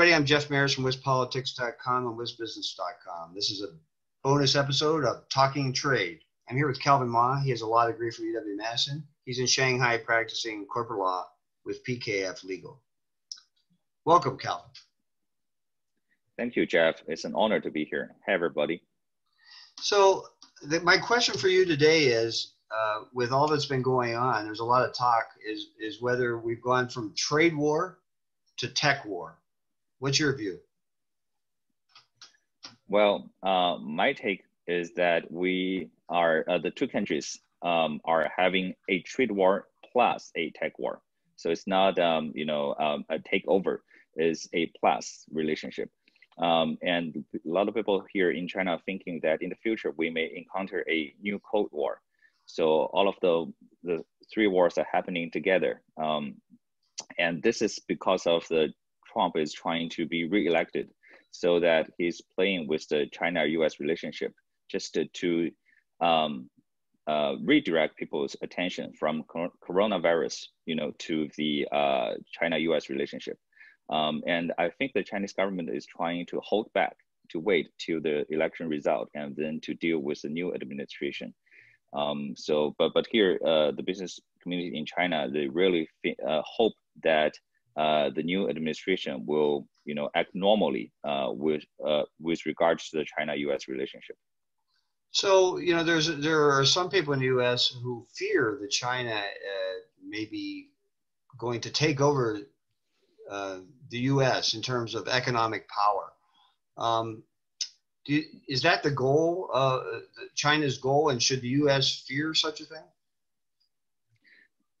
I'm Jeff Mayers from WisPolitics.com and WisBusiness.com. This is a bonus episode of Talking Trade. I'm here with Kelvin Ma. He has a law degree from UW Madison. He's in Shanghai practicing corporate law with PKF Legal. Welcome, Kelvin. Thank you, Jeff. It's an honor to be here. Hey, everybody. So, the, my question for you today is uh, with all that's been going on, there's a lot of talk is, is whether we've gone from trade war to tech war. What's your view? Well, uh, my take is that we are uh, the two countries um, are having a trade war plus a tech war. So it's not um, you know um, a takeover; is a plus relationship. Um, and a lot of people here in China are thinking that in the future we may encounter a new Cold War. So all of the the three wars are happening together, um, and this is because of the Trump is trying to be reelected, so that he's playing with the China-U.S. relationship just to, to um, uh, redirect people's attention from coronavirus, you know, to the uh, China-U.S. relationship. Um, and I think the Chinese government is trying to hold back, to wait till the election result, and then to deal with the new administration. Um, so, but but here, uh, the business community in China, they really uh, hope that uh, the new administration will, you know, act normally uh, with uh, with regards to the China-U.S. relationship. So, you know, there's there are some people in the U.S. who fear that China uh, may be going to take over uh, the U.S. in terms of economic power. Um, you, is that the goal, China's goal, and should the U.S. fear such a thing?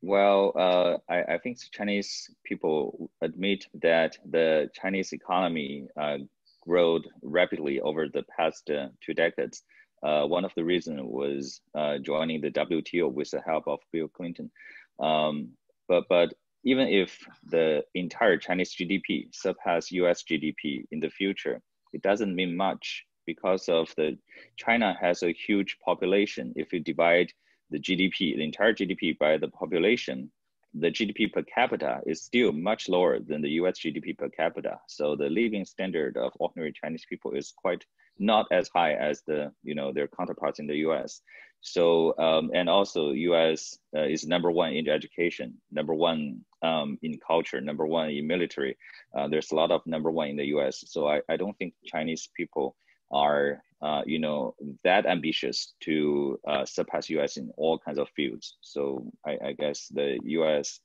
Well, uh, I, I, think Chinese people admit that the Chinese economy uh, grew rapidly over the past uh, two decades. Uh, one of the reasons was uh, joining the WTO with the help of Bill Clinton. Um, but, but even if the entire Chinese GDP surpass US GDP in the future, it doesn't mean much because of the China has a huge population. If you divide the GDP, the entire GDP by the population, the GDP per capita is still much lower than the US GDP per capita. So the living standard of ordinary Chinese people is quite not as high as the, you know, their counterparts in the US. So, um, and also US uh, is number one in education, number one um, in culture, number one in military. Uh, there's a lot of number one in the US. So I, I don't think Chinese people are uh, you know that ambitious to uh, surpass US in all kinds of fields. So I, I guess the US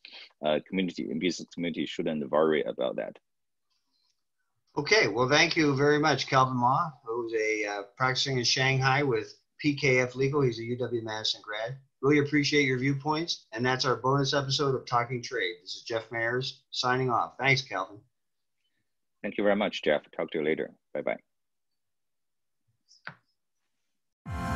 uh, community and business community shouldn't worry about that. Okay, well, thank you very much, Kelvin Ma, who's a uh, practicing in Shanghai with PKF Legal. He's a UW Madison grad. Really appreciate your viewpoints, and that's our bonus episode of Talking Trade. This is Jeff Mayers signing off. Thanks, Kelvin. Thank you very much, Jeff. Talk to you later. Bye bye bye.